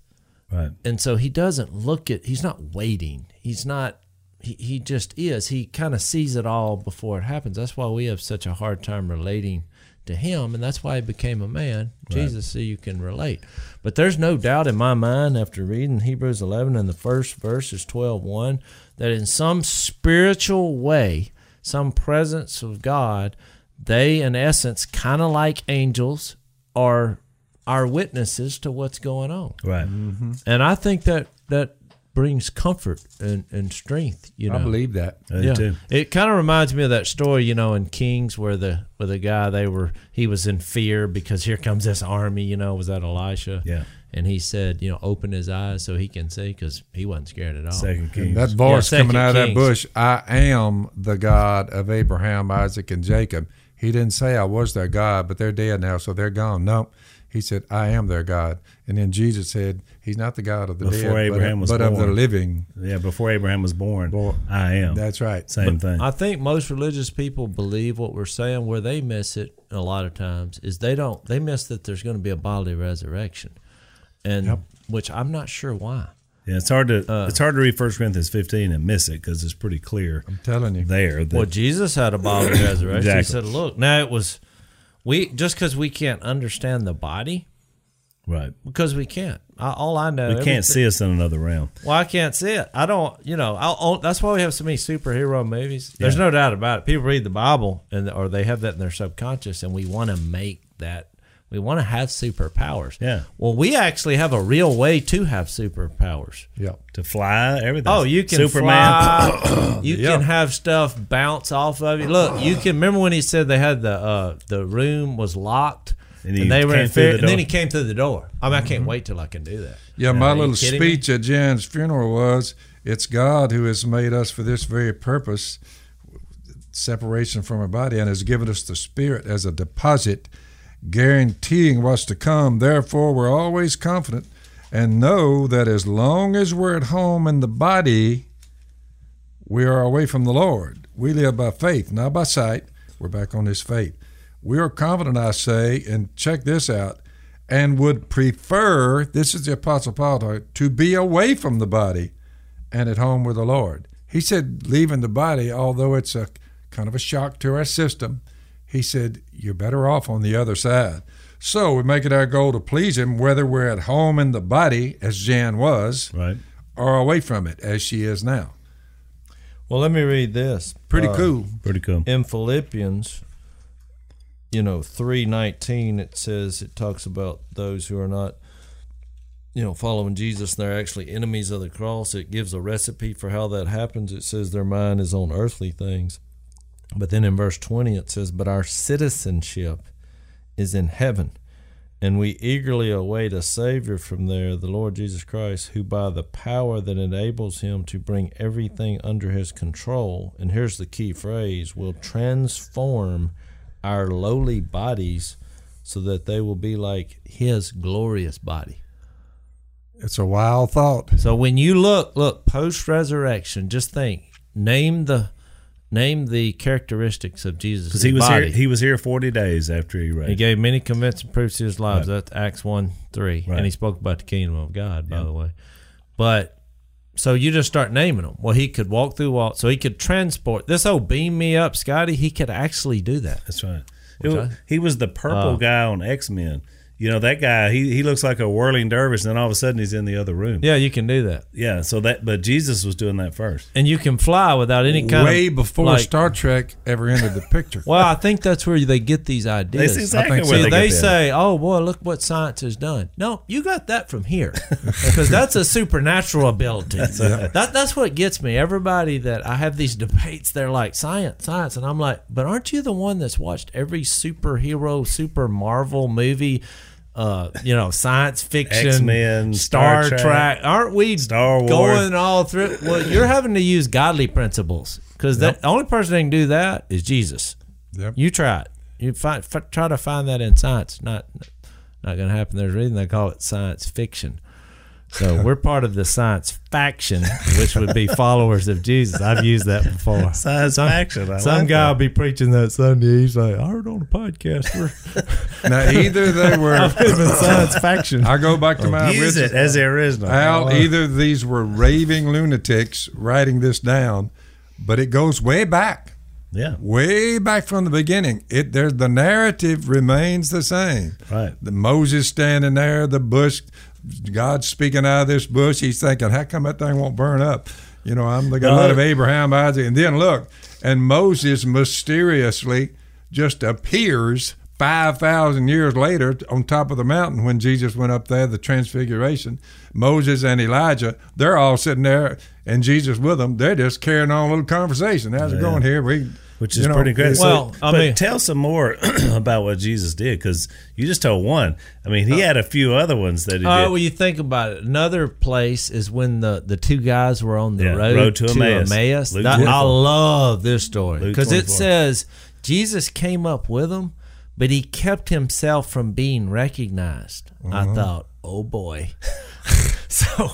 Right. and so he doesn't look at he's not waiting he's not he, he just is. He kind of sees it all before it happens. That's why we have such a hard time relating to him and that's why he became a man. Jesus so you can relate. But there's no doubt in my mind after reading hebrews 11 and the first verse is 12 1 that in some spiritual way some presence of god they in essence kind of like angels are are witnesses to what's going on. Right. Mm-hmm. and I think that that brings comfort and, and strength. You know, I believe that. I do too. It kind of reminds me of that story, you know, in Kings where the where the guy they were he was in fear because here comes this army. You know, was that Elisha? Yeah. And he said, you know, open his eyes so he can see because he wasn't scared at all. Second Kings. That voice Second coming out of that bush, I am the God of Abraham, Isaac, and Jacob. He didn't say I was their God, but they're dead now, so they're gone. No, he said I am their God. And then Jesus said He's not the God of the Before dead, Abraham but, was but of the living. yeah, before Abraham was born, Boy, I am. That's right. Same thing. I think most religious people believe what we're saying. Where they miss it a lot of times is they don't. They miss that there's going to be a bodily resurrection, and which I'm not sure why. yeah, it's hard to Uh. it's hard to read First Corinthians 15 and miss it because it's pretty clear I'm telling you. there. That, Well, Jesus had a bodily resurrection. He said, "Look, now it was we just because we can't understand the body right. because we can't. I, all I know, We can't see us in another realm. Well, I can't see it. I don't. You know, I'll, I'll- that's why we have so many superhero movies. There's Yeah. no doubt about it. People read the Bible and or they have that in their subconscious, and we want to make that. We want to have superpowers. Yeah. Well, we actually have a real way to have superpowers. Yeah. To fly, everything. Oh, you can Superman. fly. you Yeah. can have stuff bounce off of you. Look, you can remember when he said they had the uh, the room was locked. And And, they were in fear, the and then he came through the door. I mean, I can't wait till I can do that. Yeah, You my little kidding me? speech at Jan's funeral was it's God who has made us for this very purpose, separation from our body, and has given us the Spirit as a deposit, guaranteeing what's to come. Therefore, we're always confident and know that as long as we're at home in the body, we are away from the Lord. We live by faith, not by sight. We're back on this faith. We are confident, I say, and check this out, and would prefer, this is the Apostle Paul to be away from the body and at home with the Lord. He said, leaving the body, although it's a kind of a shock to our system, he said, you're better off on the other side. So we make it our goal to please him, whether we're at home in the body, as Jan was, Right. or away from it, as she is now. Well, let me read this. Pretty Uh, cool. Pretty cool. in Philippians, you know, three nineteen, it says it talks about those who are not, you know, following Jesus. and They're actually enemies of the cross. It gives a recipe for how that happens. It says their mind is on earthly things, but then in verse twenty it says, "But our citizenship is in heaven." And we eagerly await a Savior from there, the Lord Jesus Christ, who by the power that enables him to bring everything under his control, and here's the key phrase, will transform our lowly bodies so that they will be like his glorious body. It's a wild thought. So when you look, look, post resurrection, just think, name the name the characteristics of Jesus. Because he was body. here. He was here forty days after he raised. He gave many convincing proofs of his lives. Right. That's Acts 1 3. Right. And he spoke about the kingdom of God, by Yeah. the way. But so you just start naming them. Well, he could walk through walls. So he could transport. This old beam me up, Scotty, he could actually do that. That's right. I- he was the purple Oh. guy on X Men. You know that guy. He he looks like a whirling dervish, and then all of a sudden he's in the other room. Yeah, you can do that. Yeah. So that, but Jesus was doing that first. And you can fly without any kind Way of. before like- Star Trek ever entered the picture. Well, I think that's where they get these ideas. That's exactly I think where See, they, they, get that. say, "Oh boy, look what science has done." No, you got that from here, because that's a supernatural ability. that, that's what gets me. Everybody that I have these debates, they're like science, science, and I'm like, but aren't you the one that's watched every superhero, super Marvel movie? Uh, you know, science fiction, X-Men, Star, Star Trek. Trek, Aren't we Star Wars. going all through? Well, you're having to use godly principles because the only person that can do that is Jesus. Yep. You try it. You find f- try to find that in science. Not not going to happen. There's a reason they call it science fiction. So we're part of the science faction, which would be followers of Jesus. I've used that before. Science Some, faction. I some like guy that. will be preaching that Sunday. He's like, I heard on a podcast. We're Now, either they were, I'm in science faction. I go back to oh, my Use original. it as the original. Al, either these were raving lunatics writing this down, but it goes way back, yeah. way back from the beginning. It there's the narrative remains the same. Right. The Moses standing there, the bush, God speaking out of this bush. He's thinking, how come that thing won't burn up? You know, I'm the God Uh, of Abraham, Isaac, and then look, and Moses mysteriously just appears 5,000 years later, on top of the mountain, when Jesus went up there, the transfiguration, Moses and Elijah, they're all sitting there and Jesus with them. They're just carrying on a little conversation. How's it going here? We, which is you know, pretty great. Well, so, I but mean- tell some more about what Jesus did because you just told one. I mean, he had a few other ones that he right, did. well, you think about it. Another place is when the, the two guys were on the Yeah, road, road to to Emmaus. Emmaus. That- I love this story because it says Jesus came up with them, but he kept himself from being recognized. I Uh-huh. thought, oh boy, so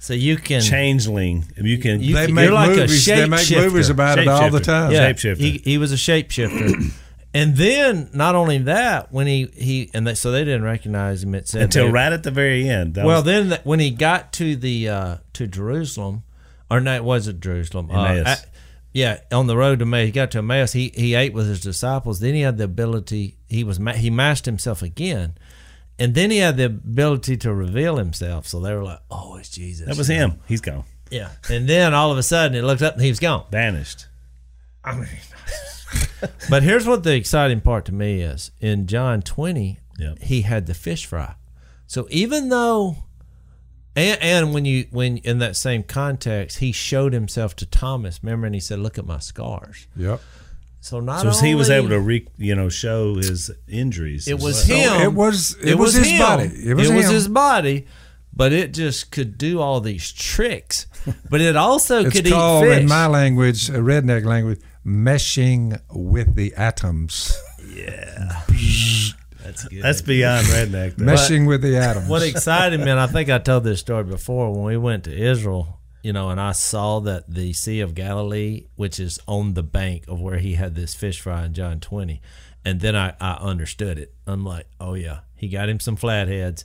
so you can Changeling. You can. You- they You're make like a movies. They make movies about it all the time. yeah, Shapeshifter. He, he was a shapeshifter. And then, not only that, when he, he and they, so they didn't recognize him. It said until they- right at the very end. That Well, was- then th- when he got to the uh, to Jerusalem, or no, it wasn't Jerusalem. Uh, Emmaus. yeah, on the road to Emmaus, he got to Emmaus. He he ate with his disciples. Then he had the ability. He was he masked himself again, and then he had the ability to reveal himself. So they were like, "Oh, it's Jesus." that was him. He's gone. Yeah, and then all of a sudden, it looked up and he was gone. Vanished. I mean, but here's what the exciting part to me is in John 20, Yep. he had the fish fry. So even though, and, and when you when in that same context, he showed himself to Thomas. Remember, and he said, "Look at my scars." Yep. So not So he was able to, re, you know, show his injuries. It was well. him. Oh, it was- it was his him. body. It was him. his body, but it just could do all these tricks. But it also It's could eat fish. in my language, a redneck language, meshing with the atoms. Yeah. That's good. That's beyond redneck. though. Meshing with the atoms. what excited me, and I think I told this story before when we went to Israel, you know, and I saw that the Sea of Galilee, which is on the bank of where he had this fish fry in John 20, and then I, I understood it. I'm like, oh, yeah, he got him some flatheads.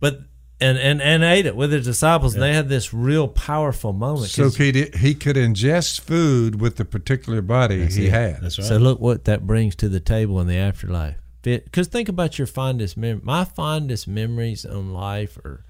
But, and, and, and ate it with his disciples, and they had this real powerful moment. so 'cause- he, did- he could ingest food with the particular body he had. That's right. So look what that brings to the table in the afterlife. Because think about your fondest mem My fondest memories on life are,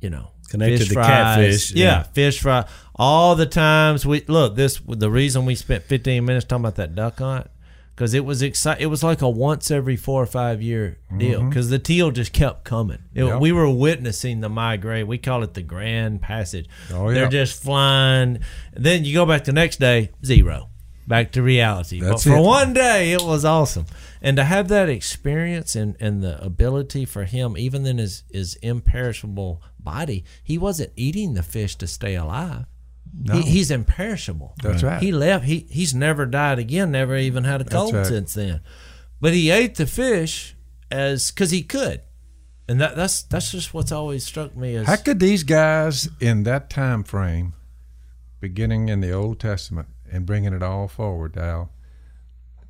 you know, Connected fish to fries. catfish, Yeah, yeah. fish fry. All the times we look this. The reason we spent 15 minutes talking about that duck hunt because it was exci- It was like a once every four or five year deal mm-hmm. because the teal just kept coming. It- Yep. We were witnessing the migrate. We call it the grand passage. Oh, They're just flying. Then you go back the next day, zero. Back to reality. That's but for it. one day, it was awesome. And to have that experience and, and the ability for him, even in his, his imperishable body, he wasn't eating the fish to stay alive. He, he's imperishable. That's right. He left. He he's never died again. Never even had a cold right. since then. But he ate the fish as because he could, and that that's that's just what's always struck me as How could these guys in that time frame, beginning in the Old Testament and bringing it all forward, Al,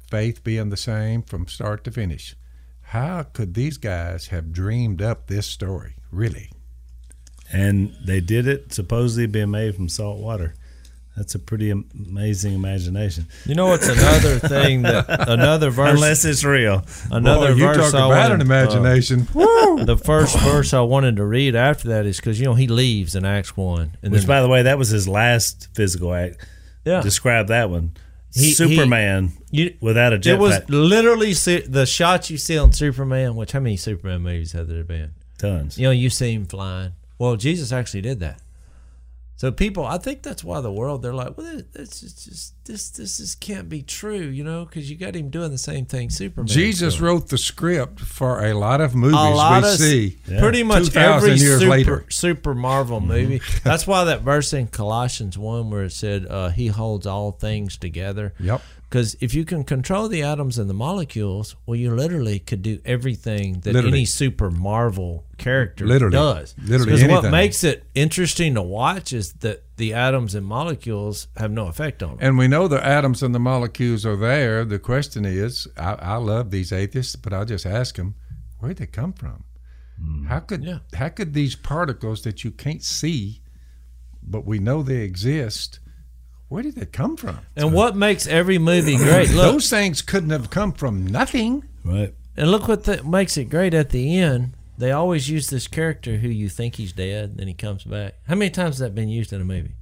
faith being the same from start to finish, how could these guys have dreamed up this story? Really? And they did it supposedly being made from salt water. That's a pretty amazing imagination. you know what's another thing that another verse Unless it's real. another Boy, you verse talk I about an wanted, uh, imagination. Woo! the first verse I wanted to read after that is because you know he leaves in Acts one, and Which, then by the way, that was his last physical act. yeah, Describe that one. He- Superman you, without a it was jetpack. literally see, the shots you see on Superman. Which how many Superman movies have there been? Tons. You know, you see him flying. Well, Jesus actually did that. So people, I think that's why the world they're like, well, this it's just this this is can't be true, you know, because you got him doing the same thing Superman. Jesus doing. wrote the script for a lot of movies lot we of see. pretty much 2,000 every years super, later. Mm-hmm. super Marvel movie. That's why that verse in Colossians one where it said uh, He holds all things together. Yep. Because if you can control the atoms and the molecules, well, you literally could do everything that Literally. any super Marvel character Literally. does. Literally Because what makes it interesting to watch is that the atoms and molecules have no effect on them. And we know the atoms and the molecules are there. The question is, I, I love these atheists, but I'll just ask them, where'd they come from? Hmm. How could Yeah. how could these particles that you can't see, but we know they exist, where did they come from? And what makes every movie great? Look, Those things couldn't have come from nothing. Right. And look what that makes it great at the end. They always use this character who you think he's dead, then he comes back. How many times has that been used in a movie?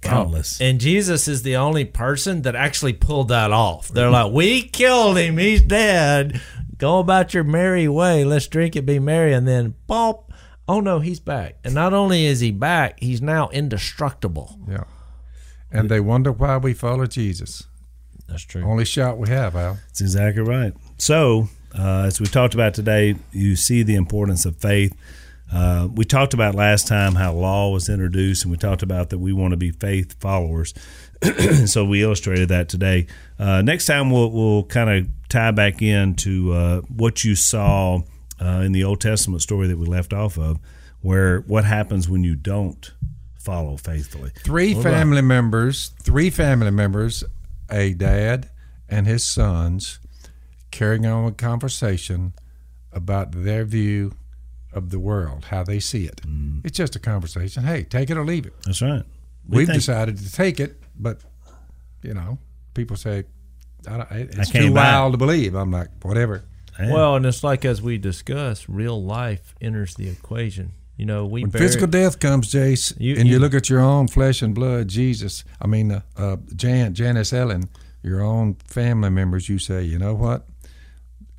Countless. And Jesus is the only person that actually pulled that off. They're like, we killed him. He's dead. Go about your merry way. Let's drink and be merry. And then, pop. Oh, no, he's back. And not only is he back, he's now indestructible. Yeah. And they wonder why we follow Jesus. That's true. Only shot we have, Al. That's exactly right. So, uh, as we talked about today, you see the importance of faith. Uh, we talked about last time how law was introduced, and we talked about that we want to be faith followers. so we illustrated that today. Uh, next time we'll we'll kind of tie back into uh, what you saw uh, in the Old Testament story that we left off of, where what happens when you don't follow faithfully. Three family members, three family members, a dad and his sons, carrying on a conversation about their view of the world, how they see it. Mm. It's just a conversation. Hey, take it or leave it. That's right. We We've think- decided to take it, but you know, people say I don't, it's came too back. wild to believe. I'm like, whatever. Yeah. Well, and it's like as we discuss, real life enters the equation. You know, we When bury- physical death comes, Jase, You- and you, you- look at your own flesh and blood, Jesus. I mean, uh, uh, Jan, Janice Ellen, your own family members. You say, you know what?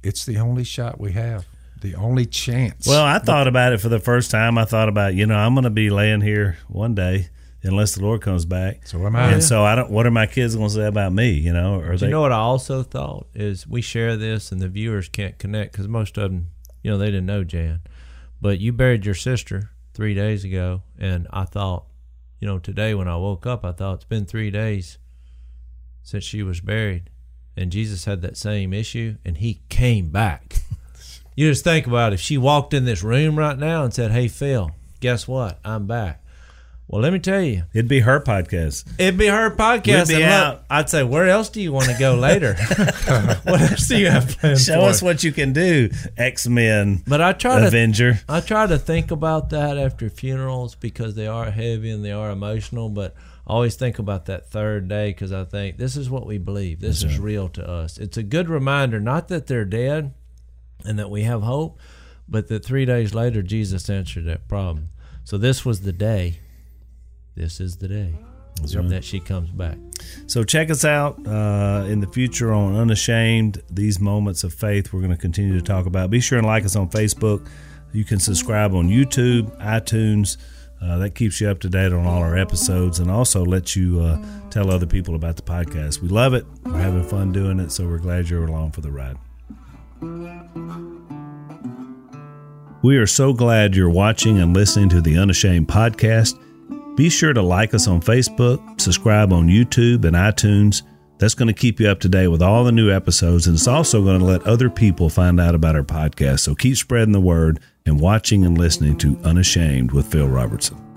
It's the only shot we have, the only chance. Well, I thought about it for the first time. I thought about, you know, I'm going to be laying here one day unless the Lord comes back. So am I. And so I don't. What are my kids going to say about me? You know, or they? you know what I also thought is we share this and the viewers can't connect because most of them, you know, they didn't know Jan, but you buried your sister three days ago, and I thought, you know, today when I woke up, I thought it's been three days since she was buried, and Jesus had that same issue, and he came back. you just think about it. if she walked in this room right now and said, "Hey, Phil, guess what? I'm back." Well, let me tell you, It'd be her podcast. It'd be her podcast. We'd be and out. look, I'd say, where else do you want to go later? what else do you have planned Show us what you can do, X Men, But I try to, Avenger. I try to think about that after funerals because they are heavy and they are emotional. But I always think about that third day because I think this is what we believe. This is real to us. It's a good reminder, not that they're dead and that we have hope, but that three days later Jesus answered that problem. So this was the day. This is the day that she comes back. So check us out uh, in the future on Unashamed. These moments of faith we're going to continue to talk about. Be sure and like us on Facebook. You can subscribe on YouTube, iTunes. Uh, that keeps you up to date on all our episodes and also lets you uh, tell other people about the podcast. We love it. We're having fun doing it, so we're glad you're along for the ride. We are so glad you're watching and listening to the Unashamed podcast. Be sure to like us on Facebook, subscribe on YouTube and iTunes. That's going to keep you up to date with all the new episodes, and it's also going to let other people find out about our podcast. So keep spreading the word and watching and listening to Unashamed with Phil Robertson.